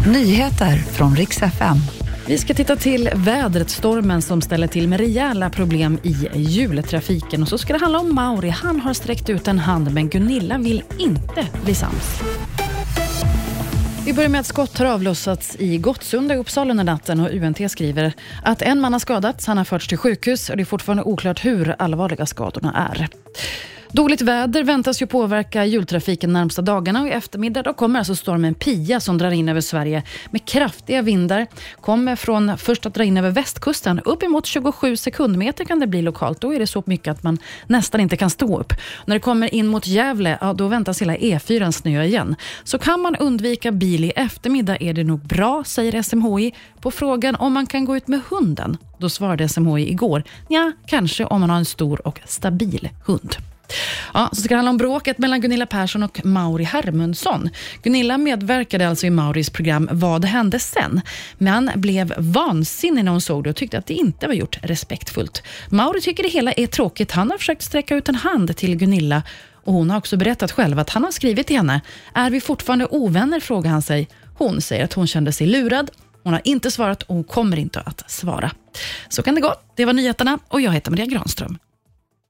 Nyheter från riks FM. Vi ska titta till vädret, stormen som ställer till med rejäla problem i jultrafiken. Och så ska det handla om Mauri. Han har sträckt ut en hand, men Gunilla vill inte bli sams. Vi börjar med att skott har avlossats i Gottsunda i Uppsala under natten och UNT skriver att en man har skadats, han har förts till sjukhus och det är fortfarande oklart hur allvarliga skadorna är. Dåligt väder väntas ju påverka jultrafiken närmsta dagarna och i eftermiddag då kommer alltså stormen Pia som drar in över Sverige med kraftiga vindar. Kommer från först att dra in över västkusten. Uppemot 27 sekundmeter kan det bli lokalt. Då är det så mycket att man nästan inte kan stå upp. När det kommer in mot Gävle, ja, då väntas hela E4 snö igen. Så kan man undvika bil i eftermiddag är det nog bra, säger SMHI. På frågan om man kan gå ut med hunden, då svarade SMHI igår, ja, kanske om man har en stor och stabil hund. Ja, så ska det handla om bråket mellan Gunilla Persson och Mauri Hermundsson. Gunilla medverkade alltså i Mauris program Vad hände sen? Men blev vansinnig när hon såg det och tyckte att det inte var gjort respektfullt. Mauri tycker det hela är tråkigt. Han har försökt sträcka ut en hand till Gunilla och hon har också berättat själv att han har skrivit till henne. Är vi fortfarande ovänner? frågar han sig. Hon säger att hon kände sig lurad. Hon har inte svarat och hon kommer inte att svara. Så kan det gå. Det var nyheterna och jag heter Maria Granström.